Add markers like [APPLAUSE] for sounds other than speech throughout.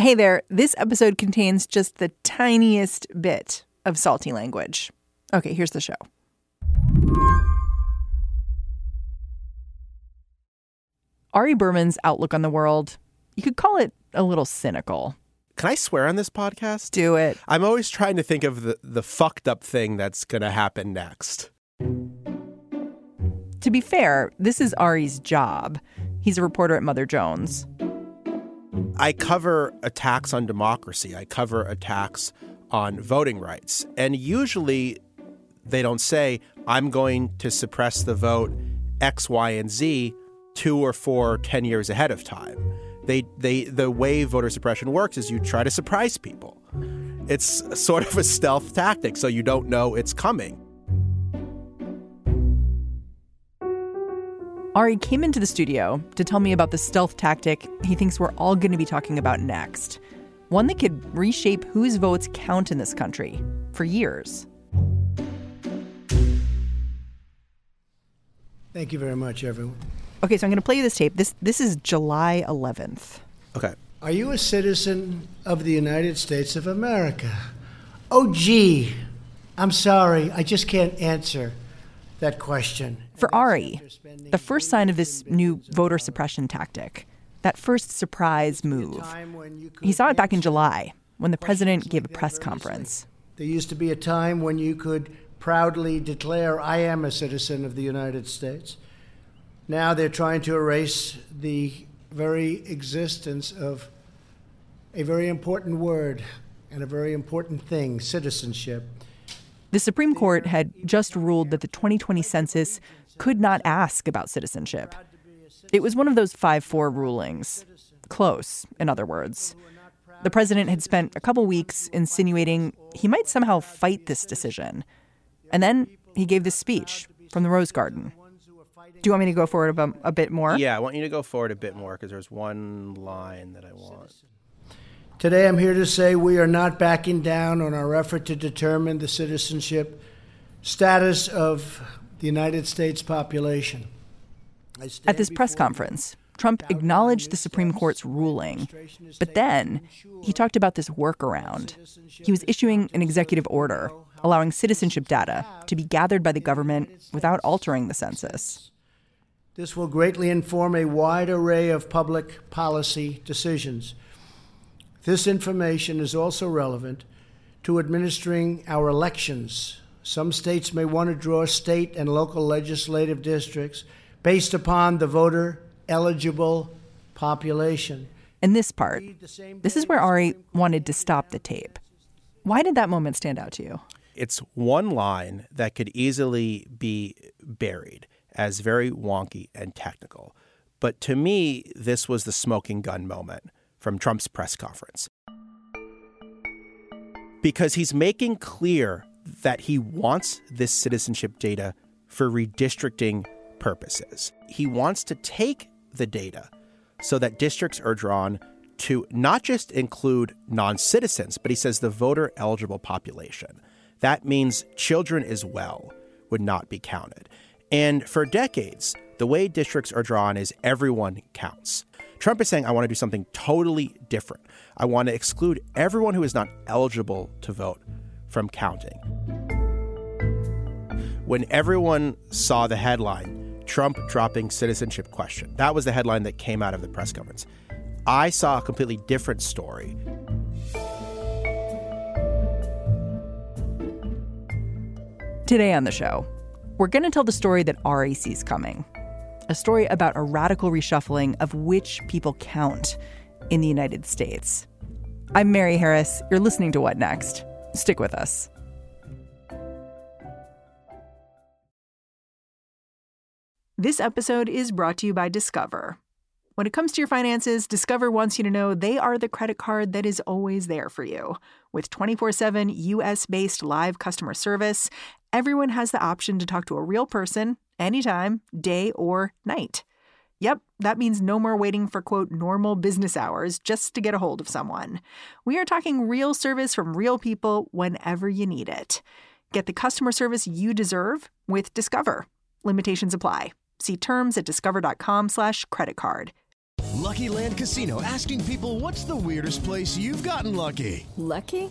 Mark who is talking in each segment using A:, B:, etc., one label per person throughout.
A: Hey there, this episode contains just the tiniest bit of salty language. Okay, here's the show. Ari Berman's outlook on the world, you could call it a little cynical.
B: Can I swear on this podcast?
A: Do it.
B: I'm always trying to think of the, the fucked up thing that's going to happen next.
A: To be fair, this is Ari's job. He's a reporter at Mother Jones.
B: I cover attacks on democracy, I cover attacks on voting rights. And usually they don't say, I'm going to suppress the vote X, Y, and Z two or four, ten years ahead of time. They, they, the way voter suppression works is you try to surprise people. It's sort of a stealth tactic, so you don't know it's coming.
A: Ari came into the studio to tell me about the stealth tactic he thinks we're all going to be talking about next. One that could reshape whose votes count in this country for years.
C: Thank you very much, everyone.
A: Okay, so I'm going to play you this tape. This this is July 11th.
B: Okay.
C: Are you a citizen of the United States of America? Oh, gee, I'm sorry. I just can't answer that question.
A: For Ari, the first sign of this new voter suppression tactic, that first surprise move, he saw it back in July when the president gave a press conference.
C: There used to be a time when you could proudly declare, I am a citizen of the United States. Now they're trying to erase the very existence of a very important word and a very important thing citizenship.
A: The Supreme Court had just ruled that the 2020 census could not ask about citizenship. It was one of those 5 4 rulings. Close, in other words. The president had spent a couple weeks insinuating he might somehow fight this decision. And then he gave this speech from the Rose Garden. Do you want me to go forward a, a bit more?
B: Yeah, I want you to go forward a bit more because there's one line that I want.
C: Today, I'm here to say we are not backing down on our effort to determine the citizenship status of the United States population.
A: At this press conference, Trump acknowledged the Supreme Court's ruling, but then he talked about this workaround. He was issuing an executive order allowing citizenship data to be gathered by the government without altering the census.
C: This will greatly inform a wide array of public policy decisions. This information is also relevant to administering our elections. Some states may want to draw state and local legislative districts based upon the voter eligible population.
A: And this part, this is where Ari wanted to stop the tape. Why did that moment stand out to you?
B: It's one line that could easily be buried as very wonky and technical. But to me, this was the smoking gun moment from Trump's press conference. Because he's making clear that he wants this citizenship data for redistricting purposes. He wants to take the data so that districts are drawn to not just include non citizens, but he says the voter eligible population. That means children as well would not be counted. And for decades, the way districts are drawn is everyone counts. Trump is saying, I want to do something totally different. I want to exclude everyone who is not eligible to vote from counting. When everyone saw the headline, Trump dropping citizenship question, that was the headline that came out of the press conference. I saw a completely different story.
A: Today on the show, we're going to tell the story that Ari sees coming a story about a radical reshuffling of which people count in the United States. I'm Mary Harris. You're listening to What Next? Stick with us. This episode is brought to you by Discover. When it comes to your finances, Discover wants you to know they are the credit card that is always there for you. With 24 7 US based live customer service, everyone has the option to talk to a real person anytime, day or night. Yep, that means no more waiting for quote normal business hours just to get a hold of someone. We are talking real service from real people whenever you need it. Get the customer service you deserve with Discover. Limitations apply. See terms at discover.com/slash credit card.
D: Lucky Land Casino asking people what's the weirdest place you've gotten lucky?
E: Lucky?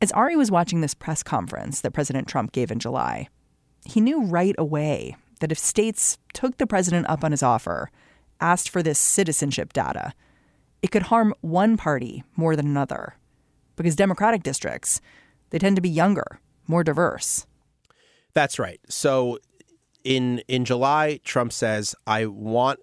A: As Ari was watching this press conference that President Trump gave in July, he knew right away that if states took the president up on his offer, asked for this citizenship data, it could harm one party more than another. Because Democratic districts, they tend to be younger, more diverse.
B: That's right. So in in July, Trump says, I want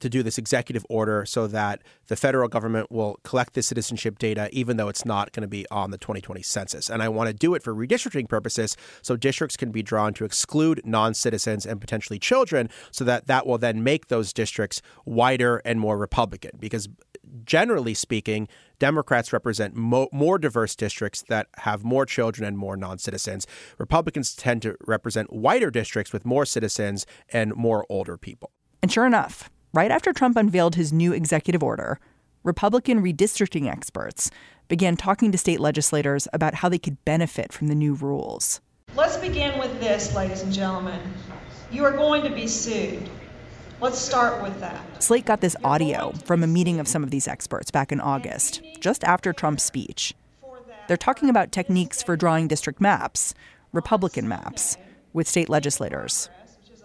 B: to do this executive order so that the federal government will collect the citizenship data, even though it's not going to be on the 2020 census. And I want to do it for redistricting purposes so districts can be drawn to exclude non citizens and potentially children, so that that will then make those districts wider and more Republican. Because generally speaking, Democrats represent mo- more diverse districts that have more children and more non citizens. Republicans tend to represent whiter districts with more citizens and more older people.
A: And sure enough, right after Trump unveiled his new executive order, Republican redistricting experts began talking to state legislators about how they could benefit from the new rules.
F: Let's begin with this, ladies and gentlemen. You are going to be sued. Let's start with that.
A: Slate got this audio from a meeting of some of these experts back in August, just after Trump's speech. They're talking about techniques for drawing district maps, Republican maps, with state legislators.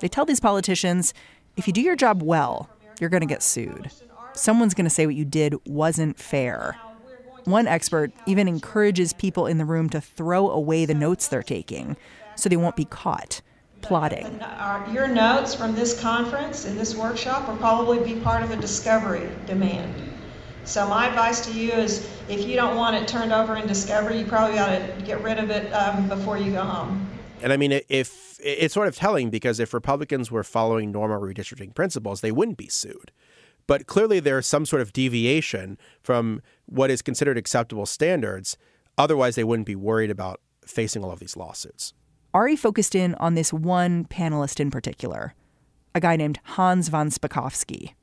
A: They tell these politicians if you do your job well, you're going to get sued. Someone's going to say what you did wasn't fair. One expert even encourages people in the room to throw away the notes they're taking so they won't be caught plotting.
F: Your notes from this conference and this workshop will probably be part of a discovery demand. So my advice to you is if you don't want it turned over in discovery, you probably ought to get rid of it um, before you go home.
B: And I mean, if it's sort of telling because if Republicans were following normal redistricting principles, they wouldn't be sued. But clearly, there's some sort of deviation from what is considered acceptable standards. Otherwise, they wouldn't be worried about facing all of these lawsuits.
A: Ari focused in on this one panelist in particular, a guy named Hans von Spakovsky.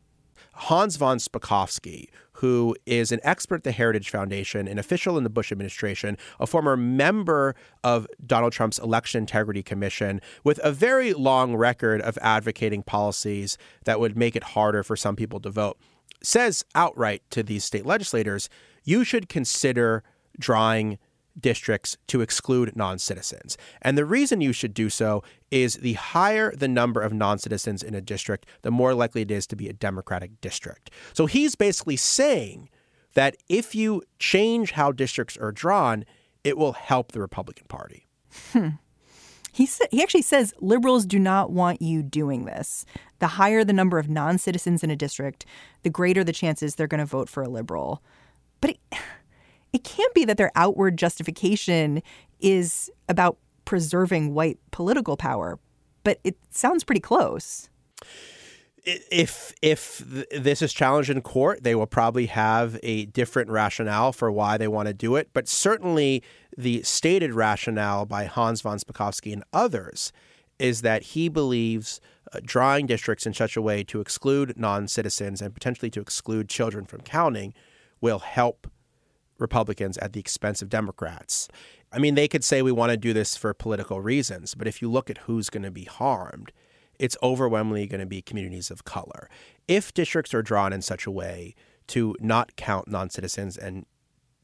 B: Hans von Spakovsky, who is an expert at the Heritage Foundation, an official in the Bush administration, a former member of Donald Trump's Election Integrity Commission, with a very long record of advocating policies that would make it harder for some people to vote, says outright to these state legislators, you should consider drawing districts to exclude non citizens. And the reason you should do so is the higher the number of non citizens in a district, the more likely it is to be a Democratic district. So he's basically saying that if you change how districts are drawn, it will help the Republican Party.
A: Hmm. He, sa- he actually says liberals do not want you doing this. The higher the number of non citizens in a district, the greater the chances they're going to vote for a liberal. But it, it can't be that their outward justification is about preserving white political power, but it sounds pretty close.
B: If if this is challenged in court, they will probably have a different rationale for why they want to do it. But certainly, the stated rationale by Hans von Spakovsky and others is that he believes uh, drawing districts in such a way to exclude non citizens and potentially to exclude children from counting will help Republicans at the expense of Democrats. I mean, they could say we want to do this for political reasons, but if you look at who's going to be harmed, it's overwhelmingly going to be communities of color. If districts are drawn in such a way to not count non citizens and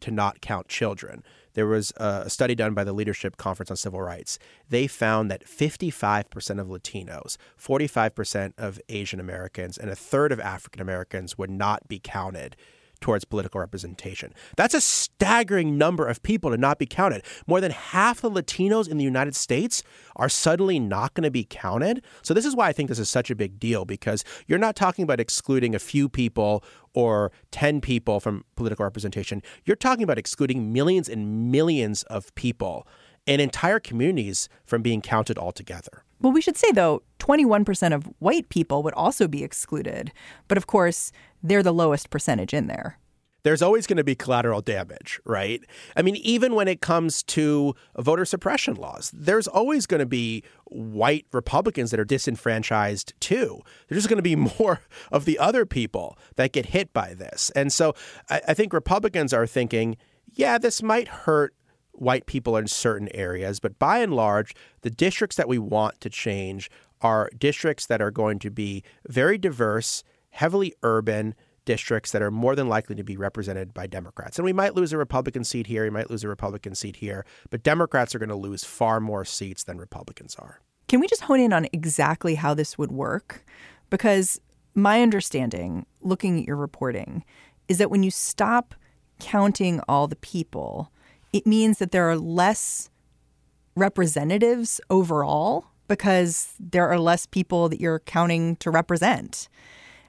B: to not count children, there was a study done by the Leadership Conference on Civil Rights. They found that 55% of Latinos, 45% of Asian Americans, and a third of African Americans would not be counted towards political representation. That's a staggering number of people to not be counted. More than half the Latinos in the United States are suddenly not going to be counted. So, this is why I think this is such a big deal because you're not talking about excluding a few people or 10 people from political representation. You're talking about excluding millions and millions of people and entire communities from being counted altogether.
A: Well, we should say, though, 21% of white people would also be excluded. But of course, they're the lowest percentage in there.
B: There's always going to be collateral damage, right? I mean, even when it comes to voter suppression laws, there's always going to be white Republicans that are disenfranchised too. There's just going to be [LAUGHS] more of the other people that get hit by this. And so I, I think Republicans are thinking, yeah, this might hurt white people in certain areas, but by and large, the districts that we want to change are districts that are going to be very diverse, heavily urban districts that are more than likely to be represented by Democrats. And we might lose a Republican seat here, we might lose a Republican seat here, but Democrats are going to lose far more seats than Republicans are.
A: Can we just hone in on exactly how this would work? Because my understanding, looking at your reporting, is that when you stop counting all the people, it means that there are less representatives overall because there are less people that you're counting to represent.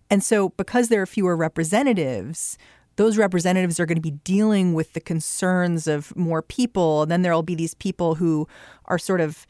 A: And so, because there are fewer representatives, those representatives are going to be dealing with the concerns of more people. And then there'll be these people who are sort of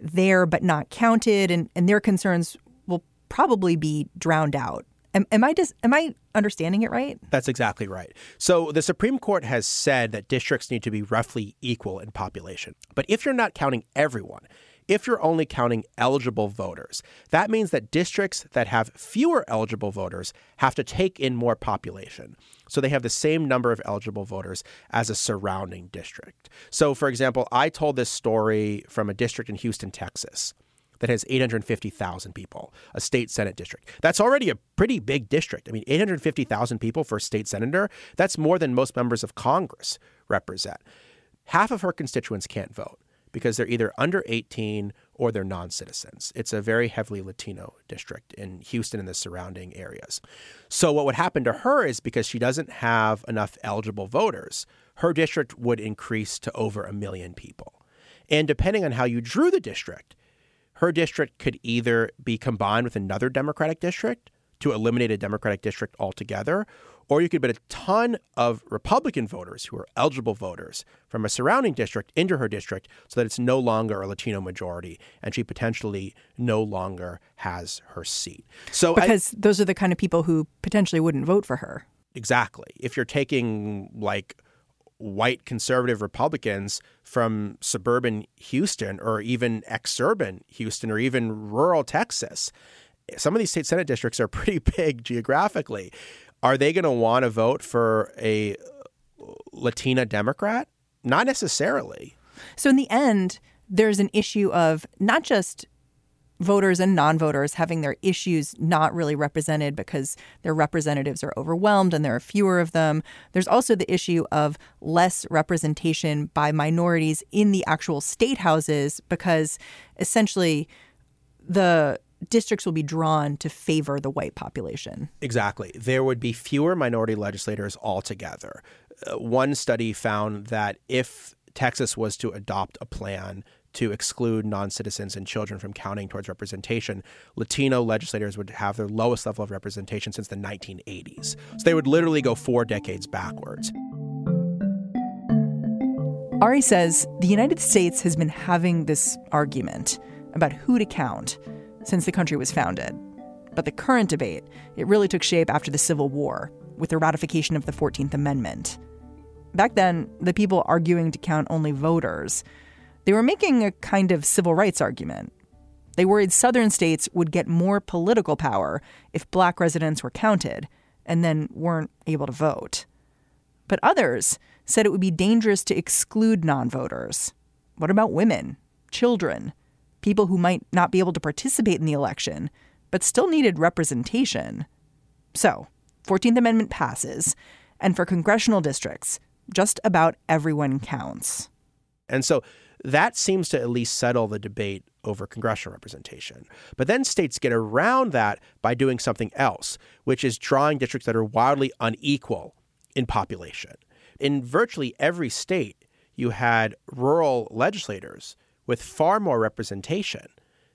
A: there but not counted, and, and their concerns will probably be drowned out. Am, am I just am I understanding it right?
B: That's exactly right. So the Supreme Court has said that districts need to be roughly equal in population. But if you're not counting everyone, if you're only counting eligible voters, that means that districts that have fewer eligible voters have to take in more population. So they have the same number of eligible voters as a surrounding district. So, for example, I told this story from a district in Houston, Texas that has 850,000 people, a state Senate district. That's already a pretty big district. I mean, 850,000 people for a state senator, that's more than most members of Congress represent. Half of her constituents can't vote because they're either under 18 or they're non citizens. It's a very heavily Latino district in Houston and the surrounding areas. So, what would happen to her is because she doesn't have enough eligible voters, her district would increase to over a million people. And depending on how you drew the district, her district could either be combined with another Democratic district to eliminate a Democratic district altogether, or you could put a ton of Republican voters who are eligible voters from a surrounding district into her district so that it's no longer a Latino majority and she potentially no longer has her seat. So
A: because I, those are the kind of people who potentially wouldn't vote for her.
B: Exactly. If you're taking like white conservative Republicans from suburban Houston or even exurban Houston or even rural Texas. Some of these state Senate districts are pretty [LAUGHS] big geographically. Are they going to want to vote for a Latina Democrat? Not necessarily.
A: So, in the end, there's an issue of not just voters and non-voters having their issues not really represented because their representatives are overwhelmed and there are fewer of them. There's also the issue of less representation by minorities in the actual state houses because essentially the districts will be drawn to favor the white population.
B: Exactly. There would be fewer minority legislators altogether. Uh, one study found that if Texas was to adopt a plan to exclude non citizens and children from counting towards representation, Latino legislators would have their lowest level of representation since the 1980s. So they would literally go four decades backwards.
A: Ari says the United States has been having this argument about who to count since the country was founded. But the current debate, it really took shape after the Civil War with the ratification of the 14th Amendment. Back then, the people arguing to count only voters they were making a kind of civil rights argument. They worried southern states would get more political power if black residents were counted and then weren't able to vote. But others said it would be dangerous to exclude non voters. What about women, children, people who might not be able to participate in the election, but still needed representation? So, 14th Amendment passes, and for congressional districts, just about everyone counts.
B: And so that seems to at least settle the debate over congressional representation. But then states get around that by doing something else, which is drawing districts that are wildly unequal in population. In virtually every state, you had rural legislators with far more representation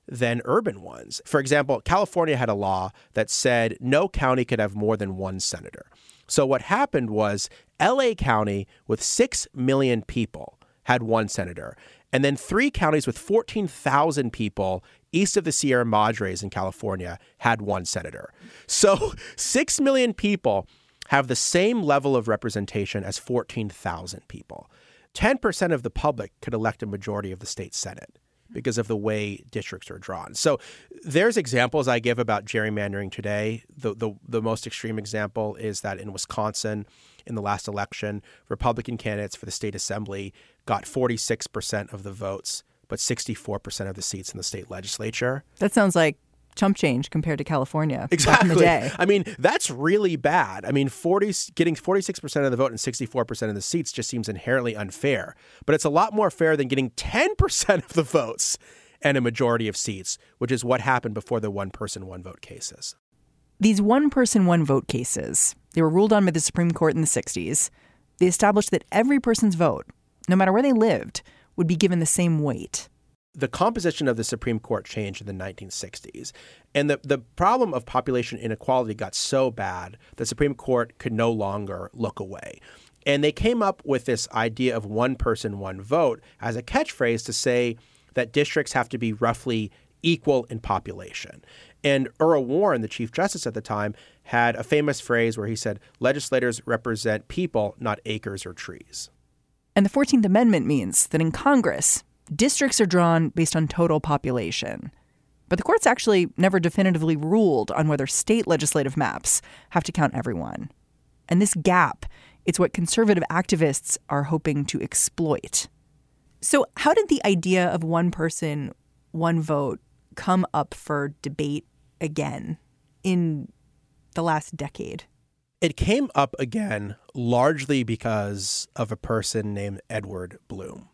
B: than urban ones. For example, California had a law that said no county could have more than one senator. So what happened was LA County, with 6 million people, had one senator. And then three counties with 14,000 people east of the Sierra Madres in California had one senator. So [LAUGHS] 6 million people have the same level of representation as 14,000 people. 10% of the public could elect a majority of the state Senate because of the way districts are drawn. So there's examples I give about gerrymandering today. The, the, the most extreme example is that in Wisconsin, in the last election, Republican candidates for the state assembly got 46% of the votes, but 64% of the seats in the state legislature.
A: That sounds like chump change compared to California
B: exactly.
A: back in the day.
B: I mean, that's really bad. I mean, 40 getting 46% of the vote and 64% of the seats just seems inherently unfair. But it's a lot more fair than getting 10% of the votes and a majority of seats, which is what happened before the one person one vote cases.
A: These one person one vote cases, they were ruled on by the Supreme Court in the 60s. They established that every person's vote, no matter where they lived, would be given the same weight
B: the composition of the Supreme Court changed in the 1960s. And the, the problem of population inequality got so bad, the Supreme Court could no longer look away. And they came up with this idea of one person, one vote as a catchphrase to say that districts have to be roughly equal in population. And Earl Warren, the Chief Justice at the time, had a famous phrase where he said, legislators represent people, not acres or trees.
A: And the 14th Amendment means that in Congress, districts are drawn based on total population. But the courts actually never definitively ruled on whether state legislative maps have to count everyone. And this gap, it's what conservative activists are hoping to exploit. So, how did the idea of one person, one vote come up for debate again in the last decade?
B: It came up again largely because of a person named Edward Blum.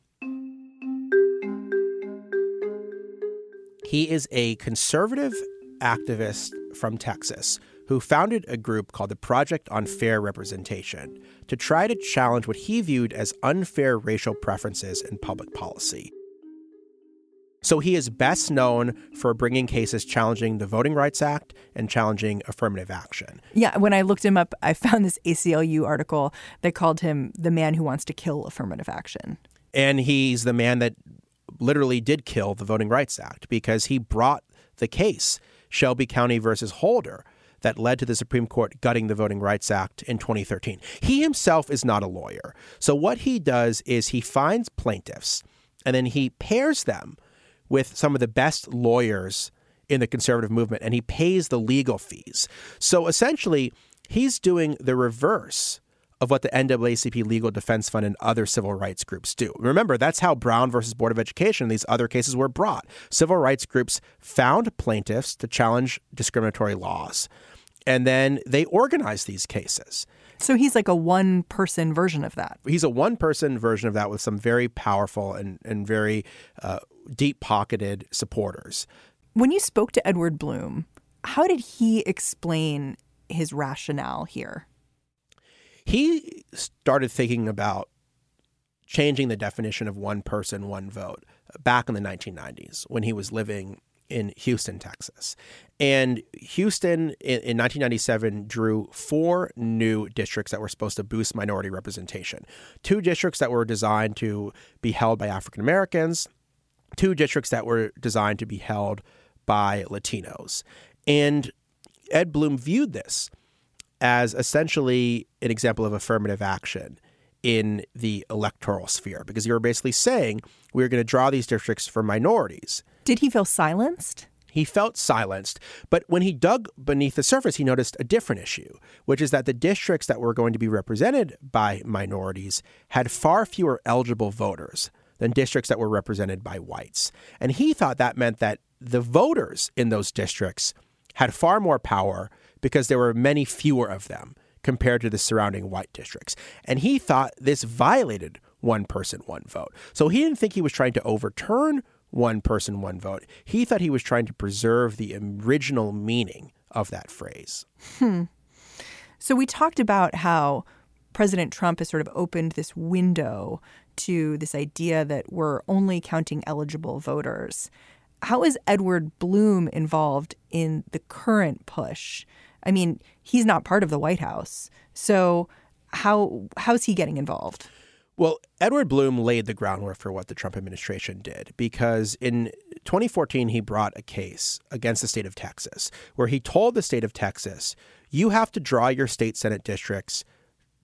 B: He is a conservative activist from Texas who founded a group called the Project on Fair Representation to try to challenge what he viewed as unfair racial preferences in public policy. So he is best known for bringing cases challenging the Voting Rights Act and challenging affirmative action.
A: Yeah, when I looked him up, I found this ACLU article that called him the man who wants to kill affirmative action.
B: And he's the man that literally did kill the Voting Rights Act because he brought the case, Shelby County versus Holder, that led to the Supreme Court gutting the Voting Rights Act in 2013. He himself is not a lawyer. So what he does is he finds plaintiffs and then he pairs them with some of the best lawyers in the conservative movement and he pays the legal fees. So essentially, he's doing the reverse of what the NAACP Legal Defense Fund and other civil rights groups do. Remember, that's how Brown versus Board of Education and these other cases were brought. Civil rights groups found plaintiffs to challenge discriminatory laws, and then they organized these cases.
A: So he's like a one person version of that.
B: He's a one person version of that with some very powerful and, and very uh, deep pocketed supporters.
A: When you spoke to Edward Blum, how did he explain his rationale here?
B: He started thinking about changing the definition of one person, one vote back in the 1990s when he was living in Houston, Texas. And Houston in, in, 1997 drew four new districts that were supposed to boost minority representation. Two districts that were designed to be held by African Americans, two districts that were designed to be held by Latinos. And Ed Blum viewed this as essentially an example of affirmative action in the electoral sphere because you were basically saying we are going to draw these districts for minorities.
A: Did he feel silenced?
B: He felt silenced, but when he dug beneath the surface, he noticed a different issue, which is that the districts that were going to be represented by minorities had far fewer eligible voters than districts that were represented by whites. And he thought that meant that the voters in those districts had far more power because there were many fewer of them compared to the surrounding white districts. And he thought this violated one person, one vote. So he didn't think he was trying to overturn one person, one vote. He thought he was trying to preserve the original meaning of that phrase.
A: Hmm. So we talked about how President Trump has sort of opened this window to this idea that we're only counting eligible voters. How is Edward Blum involved in the current push? I mean, he's not part of the White House. So how how's he getting involved?
B: Well, Edward Blum laid the groundwork for what the Trump administration did because in 2014 he brought a case against the state of Texas where he told the state of Texas, you have to draw your state senate districts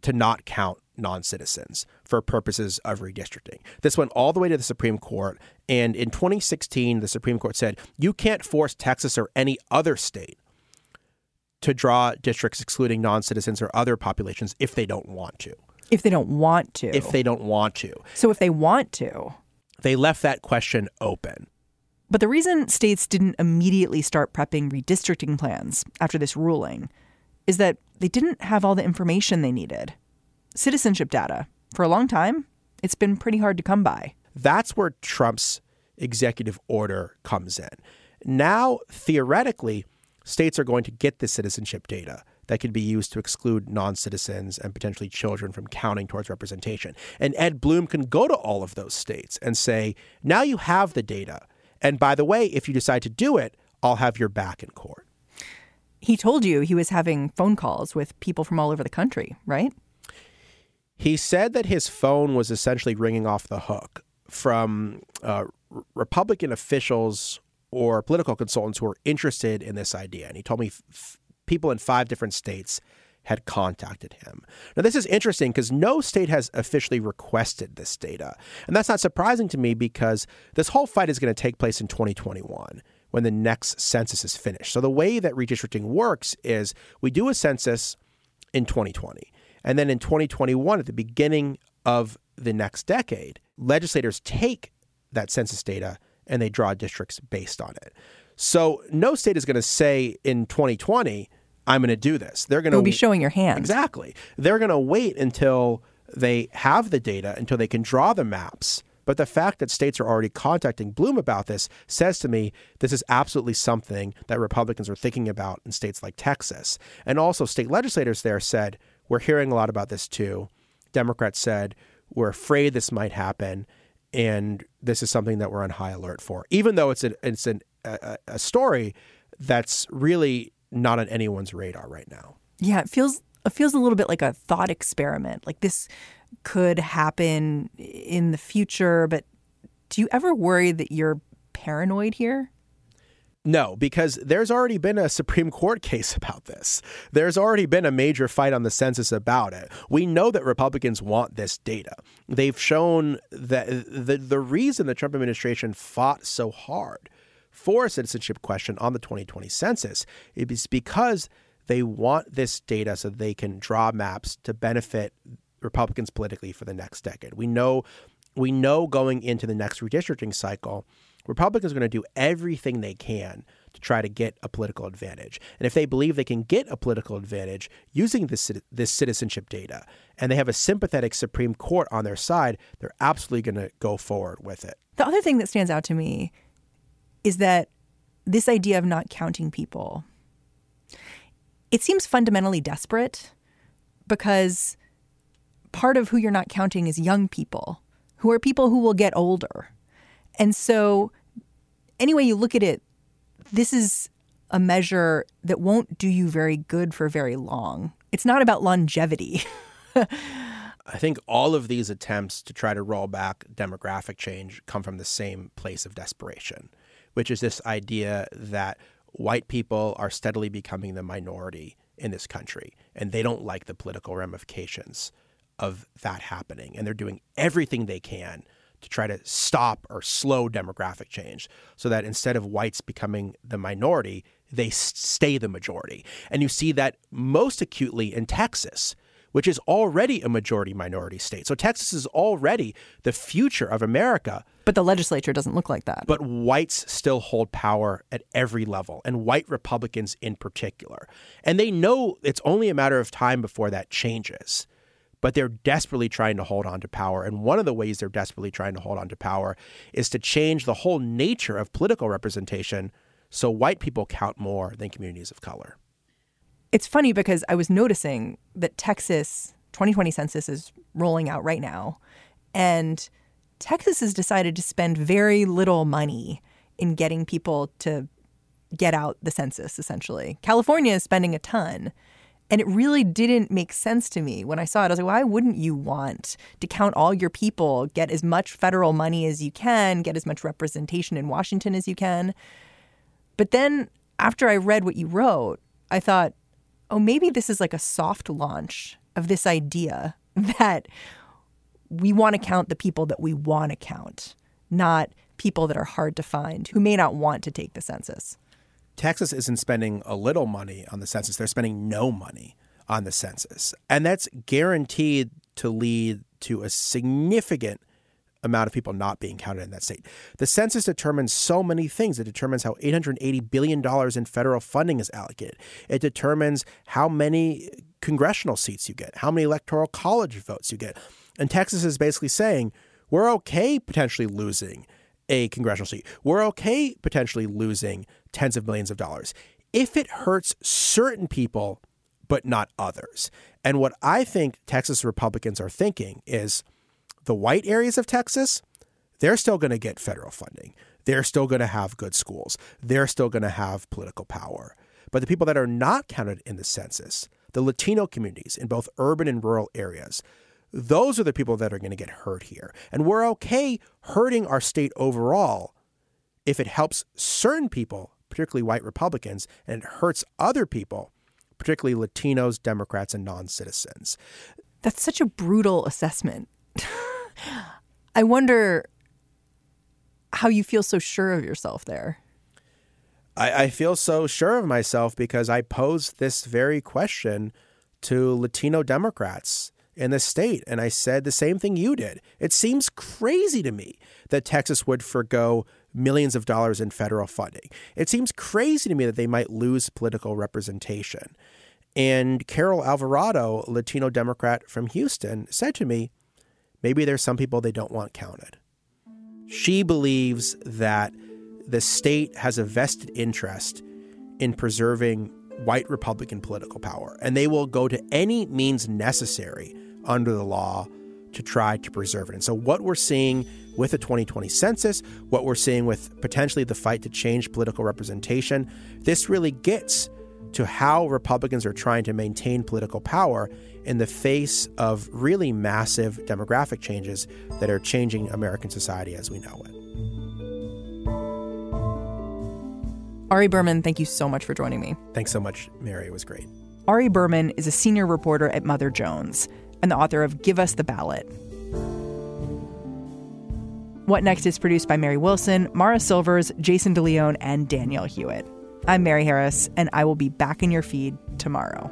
B: to not count non citizens for purposes of redistricting. This went all the way to the Supreme Court. And in 2016, the Supreme Court said you can't force Texas or any other state to draw districts excluding non citizens or other populations if they don't want to.
A: If they don't want to.
B: If they don't want to.
A: So if they want to.
B: They left that question open.
A: But the reason states didn't immediately start prepping redistricting plans after this ruling is that they didn't have all the information they needed. Citizenship data. For a long time, it's been pretty hard to come by.
B: That's where Trump's executive order comes in. Now, theoretically, states are going to get the citizenship data that could be used to exclude non citizens and potentially children from counting towards representation. And Ed Blum can go to all of those states and say, now you have the data. And by the way, if you decide to do it, I'll have your back in court.
A: He told you he was having phone calls with people from all over the country, right?
B: He said that his phone was essentially ringing off the hook from uh, Republican officials or political consultants who were interested in this idea. And he told me f- people in five different states had contacted him. Now, this is interesting because no state has officially requested this data. And that's not surprising to me because this whole fight is going to take place in 2021 when the next census is finished. So, the way that redistricting works is we do a census in 2020. And then in 2021, at the beginning of the next decade, legislators take that census data and they draw districts based on it. So no state is going to say in 2020, I'm going to do this. They're going
A: to be showing your hand.
B: Exactly. They're going to wait until they have the data, until they can draw the maps. But the fact that states are already contacting Blum about this says to me this is absolutely something that Republicans are thinking about in states like Texas. And also, state legislators there said, We're hearing a lot about this too. Democrats said, We're afraid this might happen. And this is something that we're on high alert for, even though it's, a, it's an, a, a story that's really not on anyone's radar right now.
A: Yeah, it feels it feels a little bit like a thought experiment. Like this could happen in the future, but do you ever worry that you're paranoid here?
B: No, because there's already been a Supreme Court [LAUGHS] case about this. There's already been a major fight on the census about it. We know that Republicans want this data. They've shown that the, the reason the Trump administration fought so hard for a citizenship question on the 2020 census is because they want this data so they can draw maps to benefit Republicans politically for the next decade. We know we know going into the next redistricting cycle, Republicans are going to do everything they can to try to get a political advantage. And if they believe they can get a political advantage using this this citizenship data and they have a sympathetic Supreme Court on their side, they're absolutely going to go forward with it.
A: The other thing that stands out to me is that this idea of not counting people it seems fundamentally desperate because part of who you're not counting is young people who are people who will get older. And so any way you look at it, this is a measure that won't do you very good for very long. It's not about longevity. [LAUGHS]
B: I think all of these attempts to try to roll back demographic change come from the same place of desperation which is this idea that white people are steadily becoming the minority in this country, and they don't like the political ramifications of that happening. And they're doing everything they can to try to stop or slow demographic change so that instead of whites becoming the minority, they stay the majority. And you see that most acutely in Texas which is already a majority minority state. So Texas is already the future of America.
A: But the legislature doesn't look like that.
B: But whites still hold power at every level, and white Republicans in particular. And they know it's only a matter of time before that changes. But they're desperately trying to hold on to power. And one of the ways they're desperately trying to hold on to power is to change the whole nature of political representation so white people count more than communities of color
A: it's funny because I was noticing that Texas 2020 census is rolling out right now. And Texas has decided to spend very little money in getting people to get out the census, essentially. California is spending a ton. And it really didn't make sense to me when I saw it. I was like, why wouldn't you want to count all your people, get as much federal money as you can, get as much representation in Washington as you can? But then after I read what you wrote, I thought, oh, maybe this is like a soft launch of this idea [LAUGHS] that we want to count the people that we want to count, not people that are hard to find who may not want to take the census.
B: Texas isn't spending a little money on the census, they're spending no money on the census. And that's guaranteed to lead to a significant amount of people not being counted in that state. The census determines so many things. It determines how $880 billion in federal funding is allocated. It determines how many congressional seats you get, how many electoral college votes you get. And Texas is basically saying, we're okay potentially losing a congressional seat. We're okay potentially losing tens of millions of dollars if it hurts certain people, but not others. And what I think Texas Republicans are thinking is the white areas of Texas, they're still going to get federal funding. They're still going to have good schools. They're still going to have political power. But the people that are not counted in the census, the Latino communities in both urban and rural areas, those are the people that are going to get hurt here. And we're okay hurting our state overall if it helps certain people, particularly white Republicans, and it hurts other people, particularly Latinos, Democrats, and non citizens.
A: That's such a brutal assessment. [LAUGHS] I wonder how you feel so sure of yourself there.
B: I, I feel so sure of myself because I posed this very question to Latino Democrats in the state. And I said the same thing you did. It seems crazy to me that Texas would forego millions of dollars in federal funding. It seems crazy to me that they might lose political representation. And Carol Alvarado, Latino Democrat from Houston, said to me, maybe there's some people they don't want counted. She believes that the state has a vested interest in preserving white Republican political power, and they will go to any means necessary under the law to try to preserve it. And so, what we're seeing with the 2020 census, what we're seeing with potentially the fight to change political representation, this really gets to how Republicans are trying to maintain political power in the face of really massive demographic changes that are changing American society as we know it.
A: Ari Berman, thank you so much for joining me.
B: Thanks so much, Mary. It was great.
A: Ari Berman is a senior reporter at Mother Jones and the author of Give Us the Ballot. What Next is produced by Mary Wilson, Mara Silvers, Jason DeLeon, and Danielle Hewitt. I'm Mary Harris, and I will be back in your feed tomorrow.